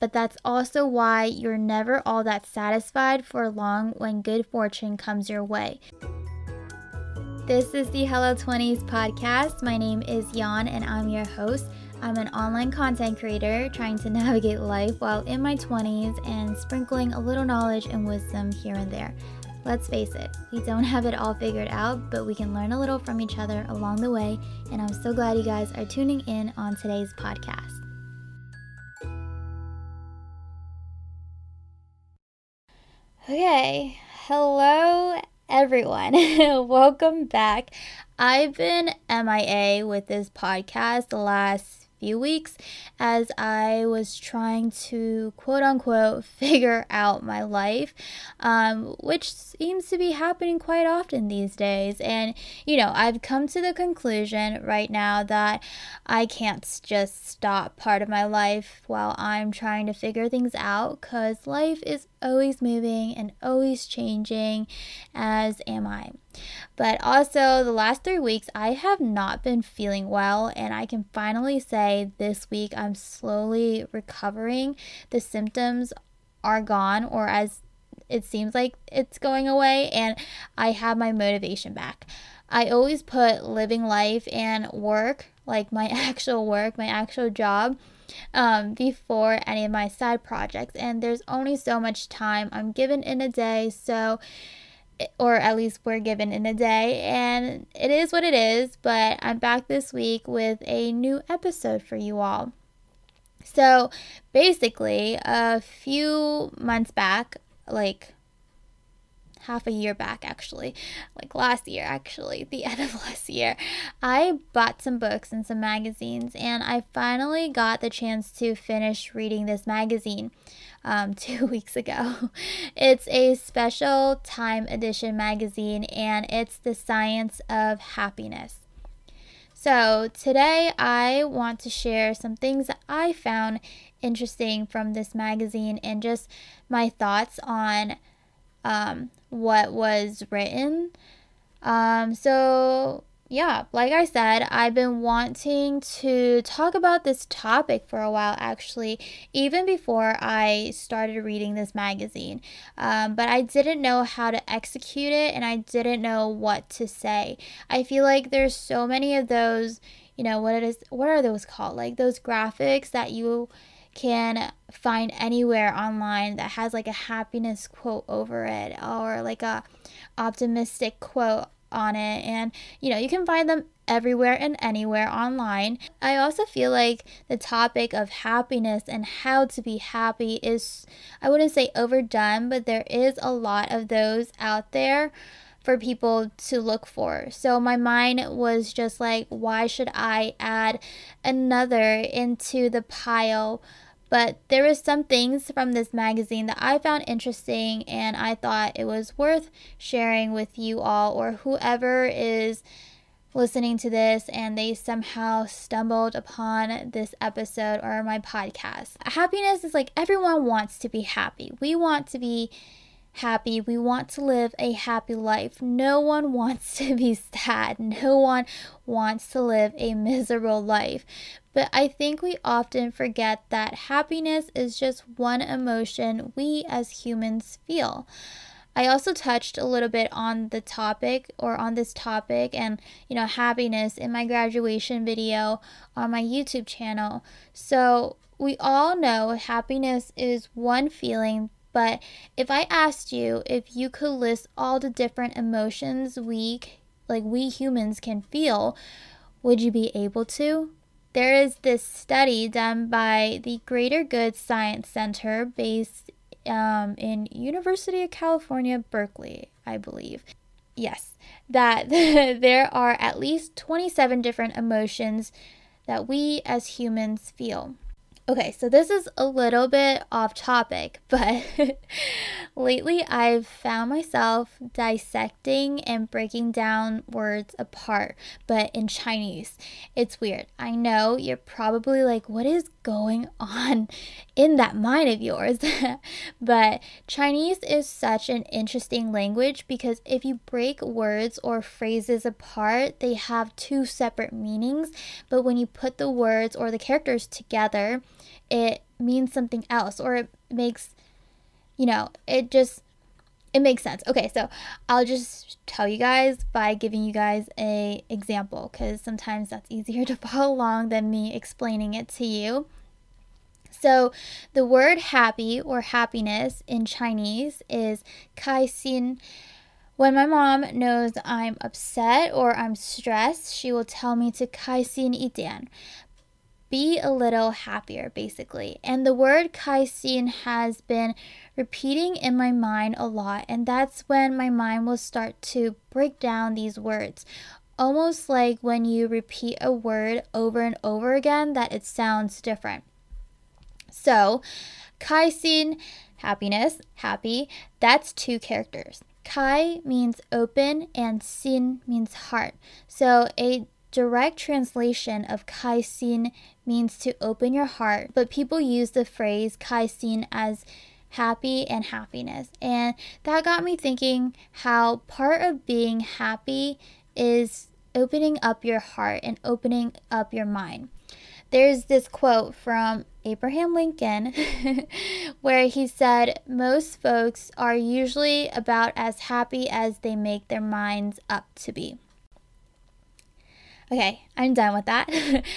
but that's also why you're never all that satisfied for long when good fortune comes your way. This is the Hello 20s podcast. My name is Yuan and I'm your host. I'm an online content creator trying to navigate life while in my 20s and sprinkling a little knowledge and wisdom here and there. Let's face it, we don't have it all figured out, but we can learn a little from each other along the way, and I'm so glad you guys are tuning in on today's podcast. Okay, hello everyone. Welcome back. I've been MIA with this podcast the last few weeks as I was trying to quote unquote figure out my life, um, which seems to be happening quite often these days. And, you know, I've come to the conclusion right now that I can't just stop part of my life while I'm trying to figure things out because life is always moving and always changing, as am I. But also, the last three weeks, I have not been feeling well, and I can finally say this week I'm slowly recovering. The symptoms are gone, or as it seems like it's going away, and I have my motivation back. I always put living life and work, like my actual work, my actual job, um, before any of my side projects. And there's only so much time I'm given in a day. So or at least we're given in a day. And it is what it is, but I'm back this week with a new episode for you all. So basically, a few months back, like half a year back actually, like last year actually, the end of last year, I bought some books and some magazines, and I finally got the chance to finish reading this magazine um, two weeks ago. It's a special time edition magazine and it's the science of happiness. So, today I want to share some things that I found interesting from this magazine and just my thoughts on um, what was written. Um, so, yeah, like I said, I've been wanting to talk about this topic for a while, actually, even before I started reading this magazine. Um, but I didn't know how to execute it and I didn't know what to say. I feel like there's so many of those, you know, what it is, what are those called? Like those graphics that you can find anywhere online that has like a happiness quote over it or like a optimistic quote on it and you know you can find them everywhere and anywhere online. I also feel like the topic of happiness and how to be happy is I wouldn't say overdone, but there is a lot of those out there for people to look for. So my mind was just like why should I add another into the pile but there was some things from this magazine that I found interesting and I thought it was worth sharing with you all or whoever is listening to this and they somehow stumbled upon this episode or my podcast. Happiness is like everyone wants to be happy. We want to be happy. We want to live a happy life. No one wants to be sad. No one wants to live a miserable life. But I think we often forget that happiness is just one emotion we as humans feel. I also touched a little bit on the topic or on this topic and, you know, happiness in my graduation video on my YouTube channel. So, we all know happiness is one feeling but if I asked you if you could list all the different emotions we like we humans can feel, would you be able to? There is this study done by the Greater Good Science Center based um, in University of California, Berkeley, I believe. Yes, that there are at least 27 different emotions that we as humans feel. Okay, so this is a little bit off topic, but lately I've found myself dissecting and breaking down words apart, but in Chinese. It's weird. I know you're probably like, what is going on in that mind of yours? but Chinese is such an interesting language because if you break words or phrases apart, they have two separate meanings, but when you put the words or the characters together, it means something else or it makes, you know, it just it makes sense. Okay, so I'll just tell you guys by giving you guys a example cuz sometimes that's easier to follow along than me explaining it to you. So, the word happy or happiness in Chinese is kai xin. When my mom knows I'm upset or I'm stressed, she will tell me to kai xin yi dian be a little happier, basically. And the word kaixin has been repeating in my mind a lot, and that's when my mind will start to break down these words. Almost like when you repeat a word over and over again, that it sounds different. So, kaixin, happiness, happy, that's two characters. Kai means open and sin means heart. So, a direct translation of kaixin means to open your heart, but people use the phrase kaixin as happy and happiness. And that got me thinking how part of being happy is opening up your heart and opening up your mind. There's this quote from Abraham Lincoln where he said, Most folks are usually about as happy as they make their minds up to be. Okay, I'm done with that.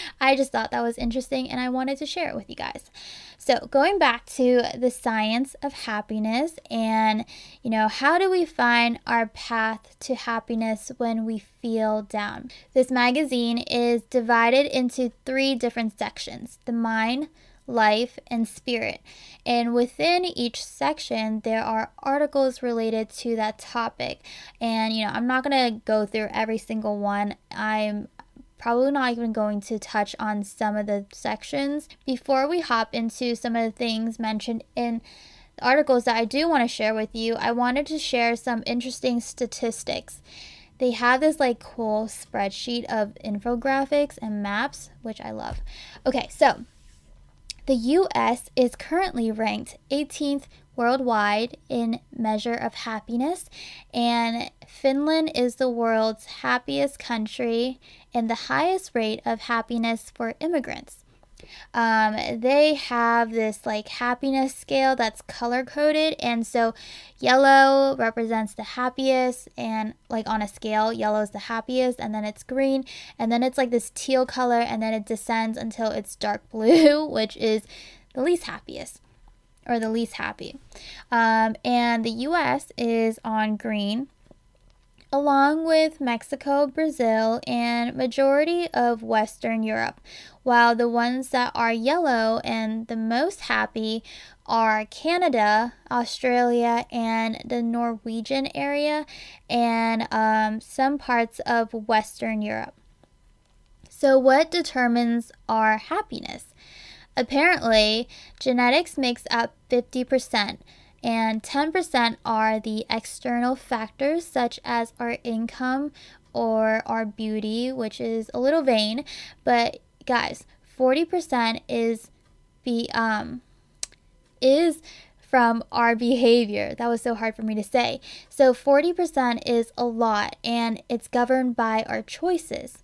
I just thought that was interesting and I wanted to share it with you guys. So, going back to the science of happiness and, you know, how do we find our path to happiness when we feel down? This magazine is divided into three different sections the mind, life, and spirit. And within each section, there are articles related to that topic. And, you know, I'm not going to go through every single one. I'm probably not even going to touch on some of the sections. Before we hop into some of the things mentioned in the articles that I do want to share with you, I wanted to share some interesting statistics. They have this like cool spreadsheet of infographics and maps, which I love. Okay, so the US is currently ranked 18th worldwide in measure of happiness and Finland is the world's happiest country and the highest rate of happiness for immigrants. Um, they have this like happiness scale that's color coded, and so yellow represents the happiest, and like on a scale, yellow is the happiest, and then it's green, and then it's like this teal color, and then it descends until it's dark blue, which is the least happiest or the least happy. Um, and the US is on green, along with Mexico, Brazil, and majority of Western Europe, while the ones that are yellow and the most happy are Canada, Australia, and the Norwegian area, and um, some parts of Western Europe. So, what determines our happiness? Apparently, genetics makes up 50% and 10% are the external factors such as our income or our beauty, which is a little vain, but guys, 40% is be um is from our behavior. That was so hard for me to say. So 40% is a lot and it's governed by our choices.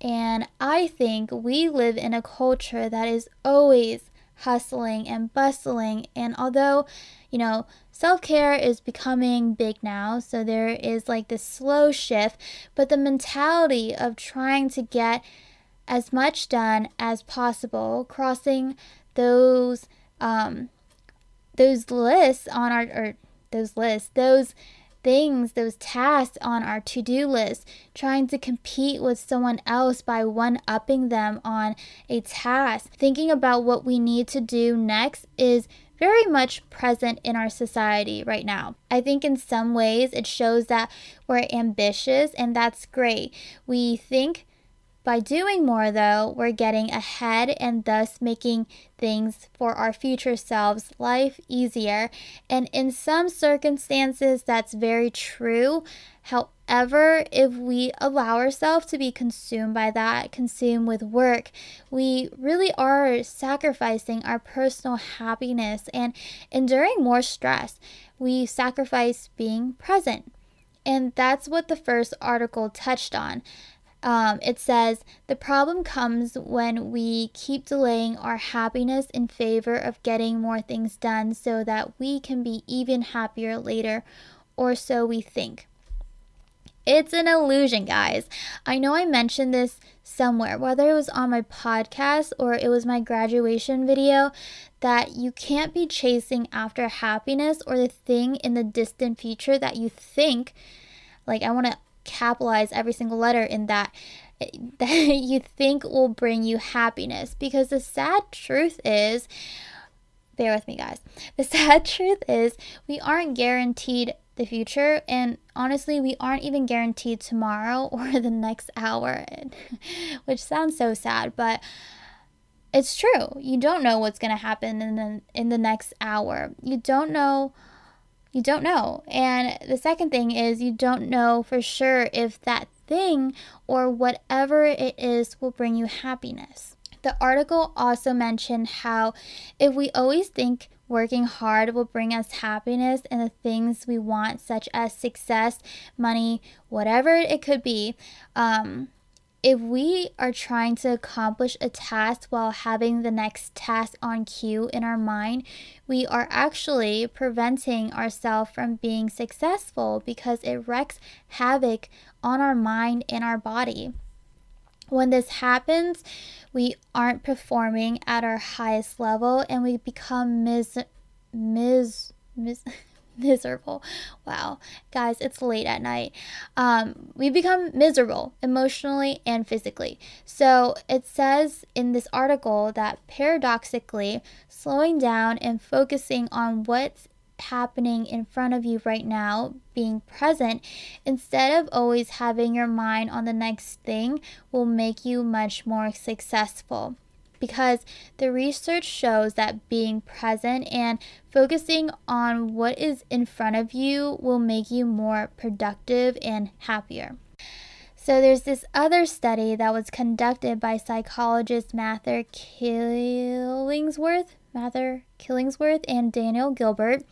And I think we live in a culture that is always hustling and bustling. And although, you know, self care is becoming big now, so there is like this slow shift, but the mentality of trying to get as much done as possible, crossing those um, those lists on our or those lists, those things, those tasks on our to do list, trying to compete with someone else by one upping them on a task. Thinking about what we need to do next is very much present in our society right now. I think in some ways it shows that we're ambitious, and that's great. We think by doing more, though, we're getting ahead and thus making things for our future selves life easier. And in some circumstances, that's very true. However, if we allow ourselves to be consumed by that, consumed with work, we really are sacrificing our personal happiness and enduring more stress. We sacrifice being present. And that's what the first article touched on Um, it says the problem comes when we keep delaying our happiness in favor of getting more things done so that we can be even happier later, or so we think. It's an illusion, guys. I know I mentioned this somewhere, whether it was on my podcast or it was my graduation video, that you can't be chasing after happiness or the thing in the distant future that you think, like, I want to capitalize every single letter in that that you think will bring you happiness. Because the sad truth is bear with me guys. The sad truth is we aren't guaranteed the future and honestly we aren't even guaranteed tomorrow or the next hour which sounds so sad but it's true. You don't know what's going to happen in the in the next hour. You don't know you don't know and the second thing is you don't know for sure if that thing or whatever it is will bring you happiness the article also mentioned how if we always think Working hard will bring us happiness and the things we want, such as success, money, whatever it could be. Um, if we are trying to accomplish a task while having the next task on cue in our mind, we are actually preventing ourselves from being successful because it wreaks havoc on our mind and our body. When this happens, we aren't performing at our highest level and we become mis mis mis miserable. Wow. Guys, it's late at night. Um, we become miserable emotionally and physically. So it says in this article that paradoxically, slowing down and focusing on what's happening in front of you right now, being present, instead of always having your mind on the next thing, will make you much more successful. Because the research shows that being present and focusing on what is in front of you will make you more productive and happier. So there's this other study that was conducted by psychologist Matthew Killingsworth, Matthew Killingsworth and Daniel Gilbert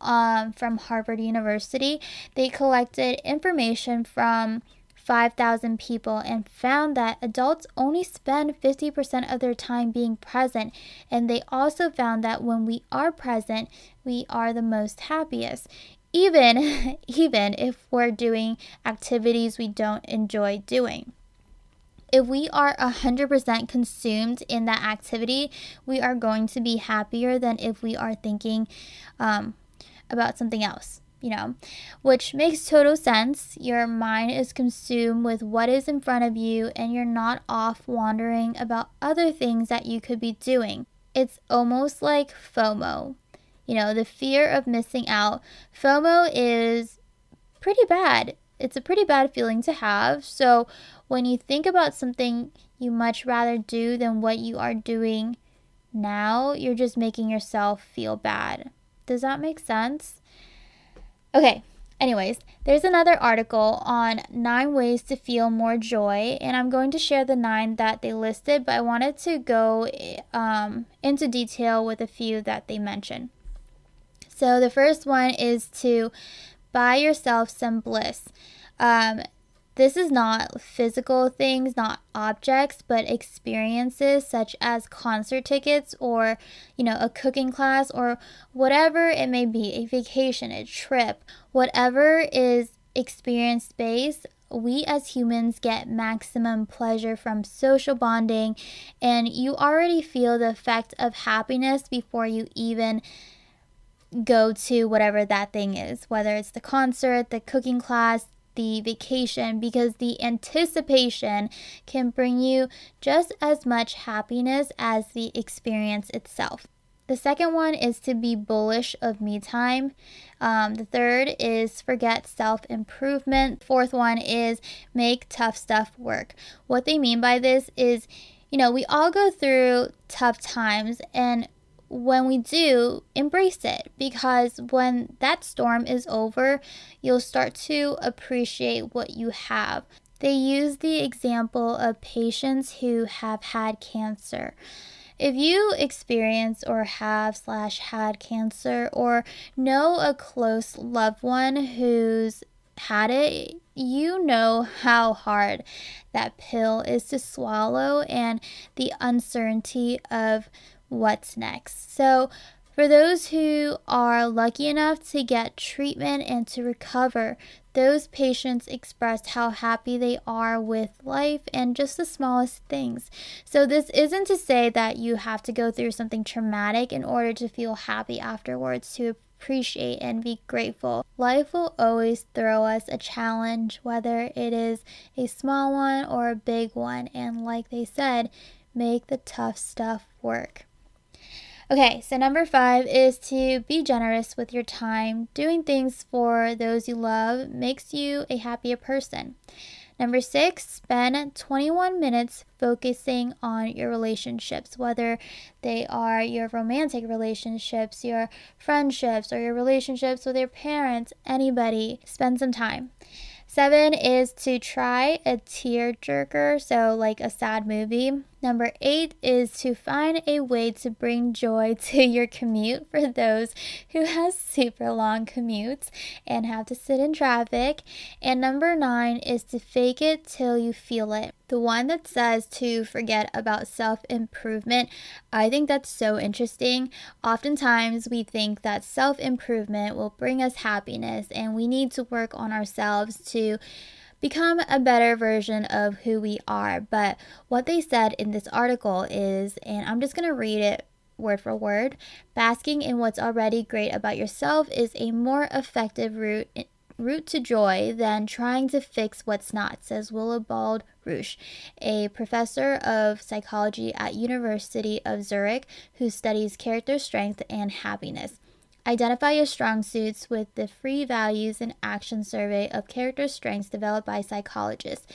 um, from Harvard University. They collected information from 5,000 people and found that adults only spend 50% of their time being present. And they also found that when we are present, we are the most happiest even even if we're doing activities we don't enjoy doing. If we are 100% consumed in that activity, we are going to be happier than if we are thinking um, about something else, you know, which makes total sense. Your mind is consumed with what is in front of you, and you're not off wandering about other things that you could be doing. It's almost like FOMO, you know, the fear of missing out. FOMO is pretty bad. It's a pretty bad feeling to have. So, when you think about something you much rather do than what you are doing now, you're just making yourself feel bad. Does that make sense? Okay, anyways, there's another article on nine ways to feel more joy, and I'm going to share the nine that they listed, but I wanted to go um, into detail with a few that they mentioned. So the first one is to buy yourself some bliss. Um, this is not physical things, not objects, but experiences such as concert tickets or, you know, a cooking class or whatever it may be, a vacation, a trip, whatever is experience based. We as humans get maximum pleasure from social bonding, and you already feel the effect of happiness before you even go to whatever that thing is, whether it's the concert, the cooking class, the vacation, because the anticipation can bring you just as much happiness as the experience itself. The second one is to be bullish of me time. Um, the third is forget self improvement. Fourth one is make tough stuff work. What they mean by this is, you know, we all go through tough times, and when we do, embrace it because when that storm is over, you'll start to appreciate what you have. They use the example of patients who have had cancer. If you experience or have slash had cancer or know a close loved one who's had it, you know how hard that pill is to swallow and the uncertainty of what's next. So, for those who are lucky enough to get treatment and to recover, those patients expressed how happy they are with life and just the smallest things. So, this isn't to say that you have to go through something traumatic in order to feel happy afterwards, to appreciate and be grateful. Life will always throw us a challenge, whether it is a small one or a big one. And, like they said, make the tough stuff work. Okay, so number five is to be generous with your time. Doing things for those you love makes you a happier person. Number six, spend 21 minutes focusing on your relationships, whether they are your romantic relationships, your friendships, or your relationships with your parents, anybody. Spend some time. Seven is to try a tear jerker, so like a sad movie. Number eight is to find a way to bring joy to your commute for those who have super long commutes and have to sit in traffic. And number nine is to fake it till you feel it. The one that says to forget about self improvement, I think that's so interesting. Oftentimes, we think that self improvement will bring us happiness, and we need to work on ourselves to become a better version of who we are. But what they said in this article is, and I'm just going to read it word for word basking in what's already great about yourself is a more effective route route to joy than trying to fix what's not, says Willibald Ruch, a professor of psychology at University of Zurich who studies character strength and happiness. Identify your strong suits with the free values and action survey of character strengths developed by psychologists.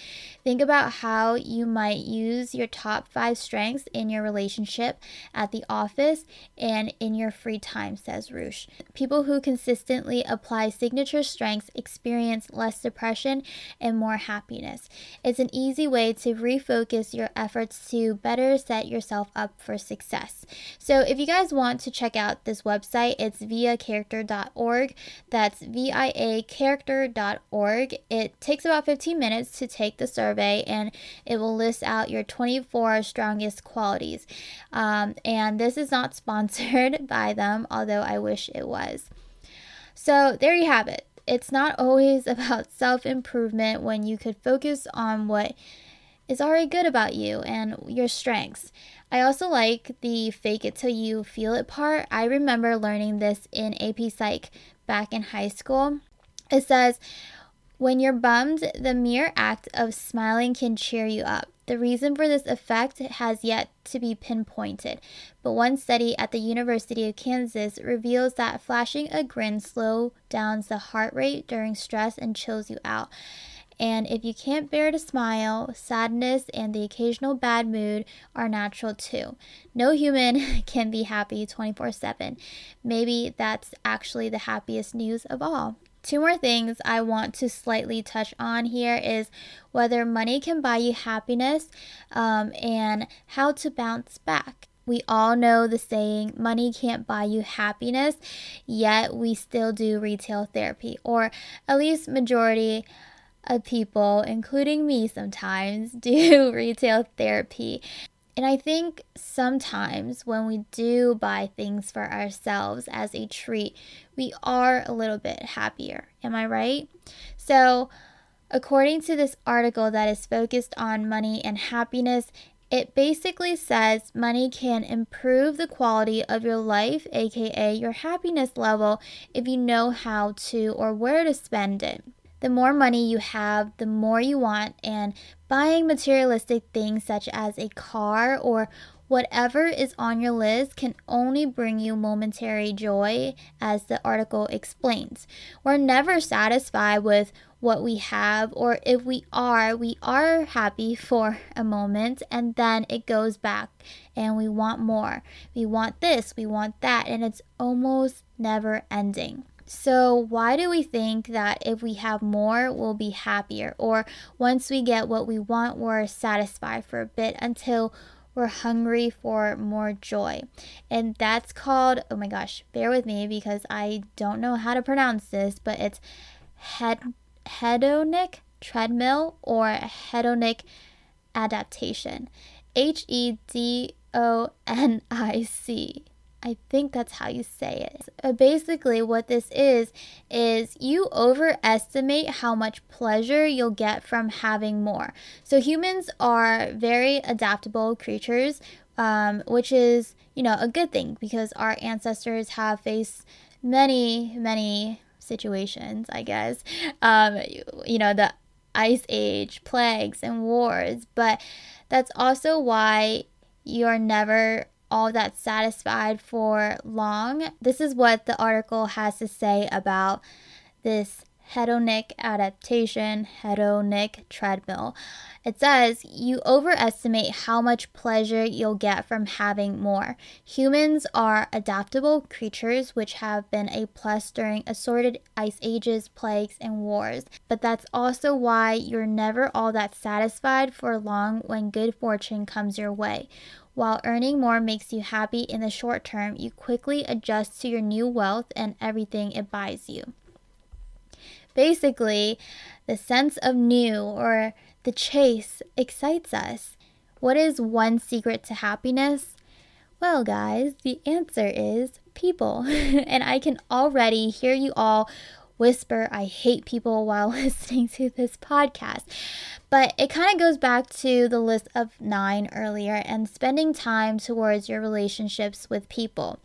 Think about how you might use your top five strengths in your relationship, at the office, and in your free time, says Ruch. People who consistently apply signature strengths experience less depression and more happiness. It's an easy way to refocus your efforts to better set yourself up for success. So, if you guys want to check out this website, it's viacharacter.org. That's viacharacter.org. It takes about 15 minutes to take the survey and it will list out your 24 strongest qualities. Um, and this is not sponsored by them, although I wish it was. So there you have it. It's not always about self improvement when you could focus on what is already good about you and your strengths. I also like the fake it till you feel it part. I remember learning this in AP Psych back in high school. It says, when you're bummed, the mere act of smiling can cheer you up. The reason for this effect has yet to be pinpointed, but one study at the University of Kansas reveals that flashing a grin slows down the heart rate during stress and chills you out. And if you can't bear to smile, sadness and the occasional bad mood are natural too. No human can be happy 24 7. Maybe that's actually the happiest news of all. Two more things I want to slightly touch on here is whether money can buy you happiness um, and how to bounce back. We all know the saying, money can't buy you happiness, yet we still do retail therapy, or at least majority of people, including me sometimes, do retail therapy. And I think sometimes when we do buy things for ourselves as a treat, we are a little bit happier. Am I right? So, according to this article that is focused on money and happiness, it basically says money can improve the quality of your life, aka your happiness level, if you know how to or where to spend it the more money you have, the more you want, and buying materialistic things such as a car or whatever is on your list can only bring you momentary joy, as the article explains. We're never satisfied with what we have, or if we are, we are happy for a moment and then it goes back and we want more. We want this, we want that, and it's almost never ending. So, why do we think that if we have more, we'll be happier? Or once we get what we want, we're satisfied for a bit until we're hungry for more joy. And that's called, oh my gosh, bear with me because I don't know how to pronounce this, but it's head hedonic treadmill or hedonic adaptation. H E D O N I C. I think that's how you say it. Basically, what this is, is you overestimate how much pleasure you'll get from having more. So, humans are very adaptable creatures, um, which is, you know, a good thing because our ancestors have faced many, many situations, I guess. Um, you, you know, the ice age, plagues, and wars. But that's also why you're never all that satisfied for long. This is what the article has to say about this hedonic adaptation, hedonic treadmill. It says you overestimate how much pleasure you'll get from having more. Humans are adaptable creatures which have been a plus during assorted ice ages, plagues, and wars. But that's also why you're never all that satisfied for long when good fortune comes your way. While earning more makes you happy in the short term, you quickly adjust to your new wealth and everything it buys you. Basically, the sense of new or the chase excites us. What is one secret to happiness? Well, guys, the answer is people. and I can already hear you all whisper, I hate people while listening to this podcast. But it kind of goes back to the list of nine earlier and spending time towards your relationships with people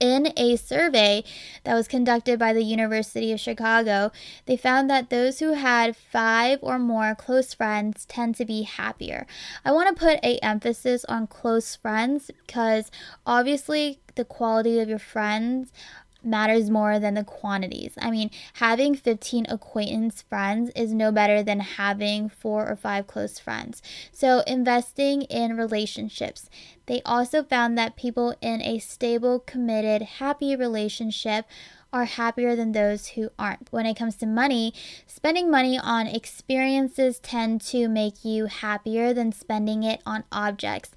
in a survey that was conducted by the University of Chicago, they found that those who had five or more close friends tend to be happier. I want to put a emphasis on close friends because obviously the quality of your friends matters more than the quantities. I mean, having 15 acquaintance friends is no better than having four or five close friends. So, investing in relationships. They also found that people in a stable, committed, happy relationship are happier than those who aren't. When it comes to money, spending money on experiences tend to make you happier than spending it on objects.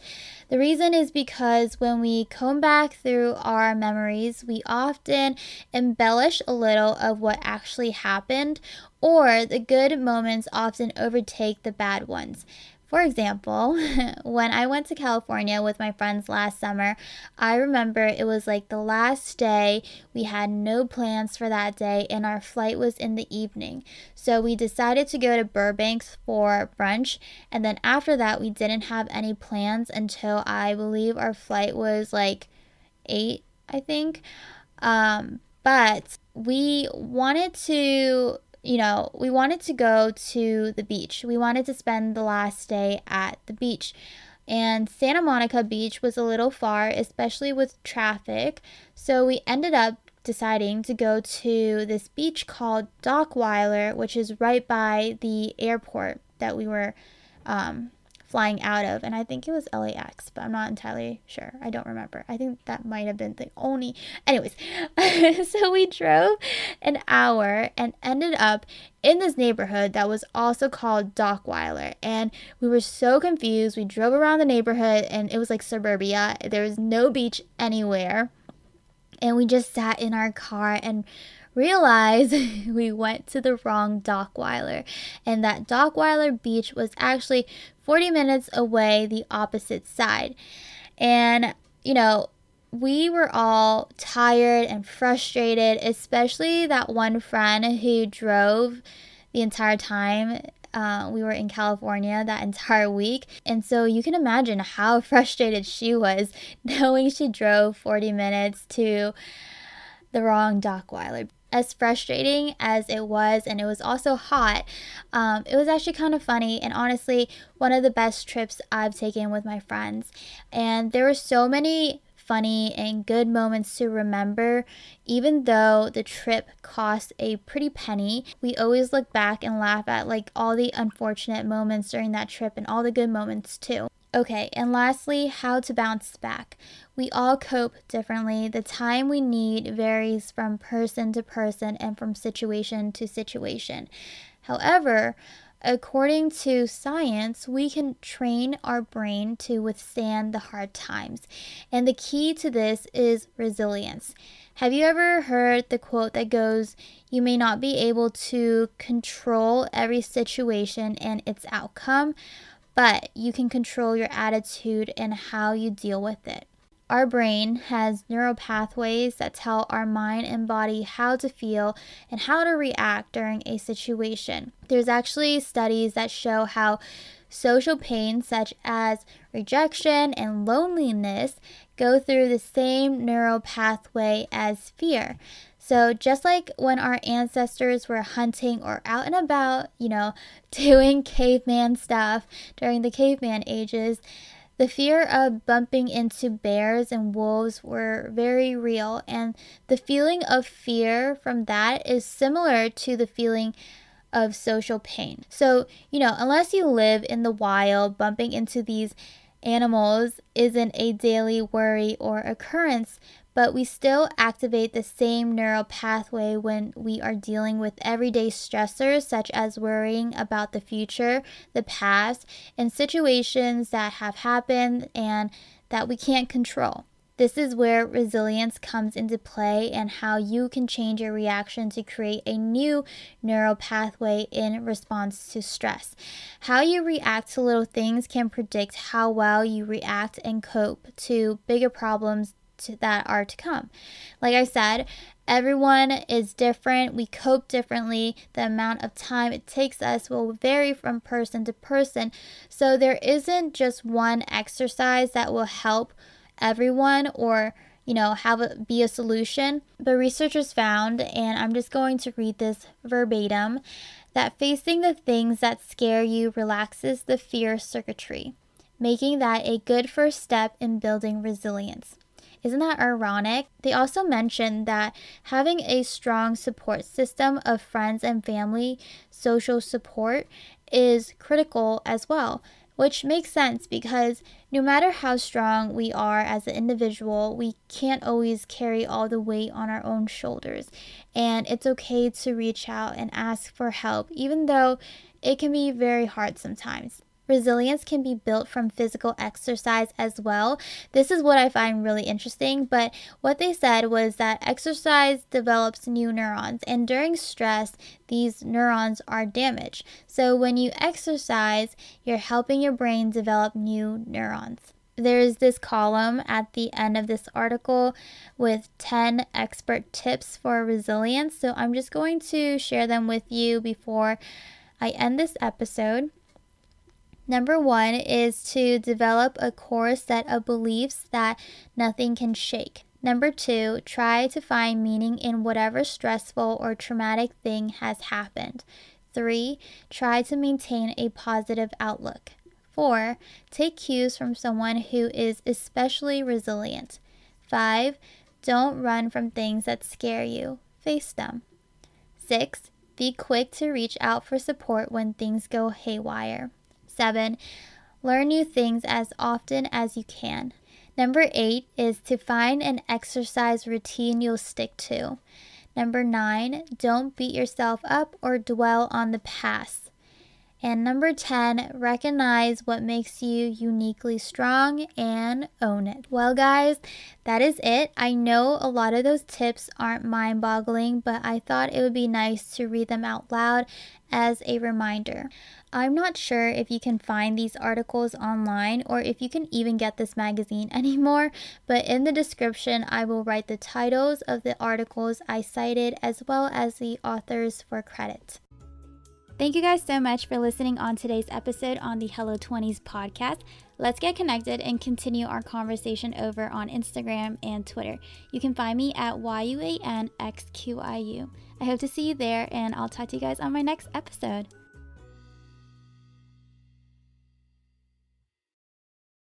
The reason is because when we comb back through our memories, we often embellish a little of what actually happened, or the good moments often overtake the bad ones. For example, when I went to California with my friends last summer, I remember it was like the last day. We had no plans for that day, and our flight was in the evening. So we decided to go to Burbanks for brunch, and then after that, we didn't have any plans until I believe our flight was like 8, I think. Um, but we wanted to you know, we wanted to go to the beach. We wanted to spend the last day at the beach. And Santa Monica Beach was a little far, especially with traffic. So we ended up deciding to go to this beach called Dockweiler, which is right by the airport that we were um, flying out of, and I think it was LAX, but I'm not entirely sure. I don't remember. I think that might have been the only. Anyways, so we drove an hour and ended up in this neighborhood that was also called Dockweiler, and we were so confused. We drove around the neighborhood, and it was like suburbia. There was no beach anywhere, and we just sat in our car and realized we went to the wrong Dockweiler, and that Dockweiler Beach was actually 40 minutes away, the opposite side. And, you know, we were all tired and frustrated, especially that one friend who drove the entire time. Uh, we were in California that entire week. And so you can imagine how frustrated she was knowing she drove 40 minutes to the wrong Dockweiler as frustrating as it was, and it was also hot, um, it was actually kind of funny and honestly one of the best trips I've taken with my friends. And there were so many funny and good moments to remember. Even though the trip cost a pretty penny, we always look back and laugh at like all the unfortunate moments during that trip and all the good moments too. Okay, and lastly, how to bounce back. We all cope differently. The time we need varies from person to person and from situation to situation. However, according to science, we can train our brain to withstand the hard times. And the key to this is resilience. Have you ever heard the quote that goes, You may not be able to control every situation and its outcome, but you can control your attitude and how you deal with it. Our brain has neural pathways that tell our mind and body how to feel and how to react during a situation. There's actually studies that show how social pain, such as rejection and loneliness, go through the same neural pathway as fear. So, just like when our ancestors were hunting or out and about, you know, doing caveman stuff during the caveman ages, the fear of bumping into bears and wolves were very real, and the feeling of fear from that is similar to the feeling of social pain. So, you know, unless you live in the wild, bumping into these animals isn't a daily worry or occurrence, but we still activate the same neural pathway when we are dealing with everyday stressors such as worrying about the future, the past, and situations that have happened and that we can't control. This is where resilience comes into play and how you can change your reaction to create a new neural pathway in response to stress. How you react to little things can predict how well you react and cope to bigger problems to, that are to come. Like I said, everyone is different. We cope differently. The amount of time it takes us will vary from person to person. So there isn't just one exercise that will help everyone or you know have a, be a solution but researchers found and i'm just going to read this verbatim that facing the things that scare you relaxes the fear circuitry making that a good first step in building resilience isn't that ironic? They also mentioned that having a strong support system of friends and family social support is critical as well, which makes sense because no matter how strong we are as an individual, we can't always carry all the weight on our own shoulders. And it's okay to reach out and ask for help, even though it can be very hard sometimes. Resilience can be built from physical exercise as well. This is what I find really interesting, but what they said was that exercise develops new neurons, and during stress, these neurons are damaged. So when you exercise, you're helping your brain develop new neurons there's this column at the end of this article with 10 expert tips for resilience. So I'm just going to share them with you before I end this episode. Number one is to develop a core set of beliefs that nothing can shake. Number two, try to find meaning in whatever stressful or traumatic thing has happened. Three, try to maintain a positive outlook. Four, take cues from someone who is especially resilient. Five, don't run from things that scare you, face them. Six, be quick to reach out for support when things go haywire. Seven, learn new things as often as you can. Number eight is to find an exercise routine you'll stick to. Number nine, don't beat yourself up or dwell on the past. And number 10, recognize what makes you uniquely strong and own it. Well, guys, that is it. I know a lot of those tips aren't mind boggling, but I thought it would be nice to read them out loud as a reminder. I'm not sure if you can find these articles online or if you can even get this magazine anymore, but in the description, I will write the titles of the articles I cited as well as the authors for credit. Thank you guys so much for listening on today's episode on the Hello 20s podcast. Let's get connected and continue our conversation over on Instagram and Twitter. You can find me at YUANXQIU. I hope to see you there, and I'll talk to you guys on my next episode.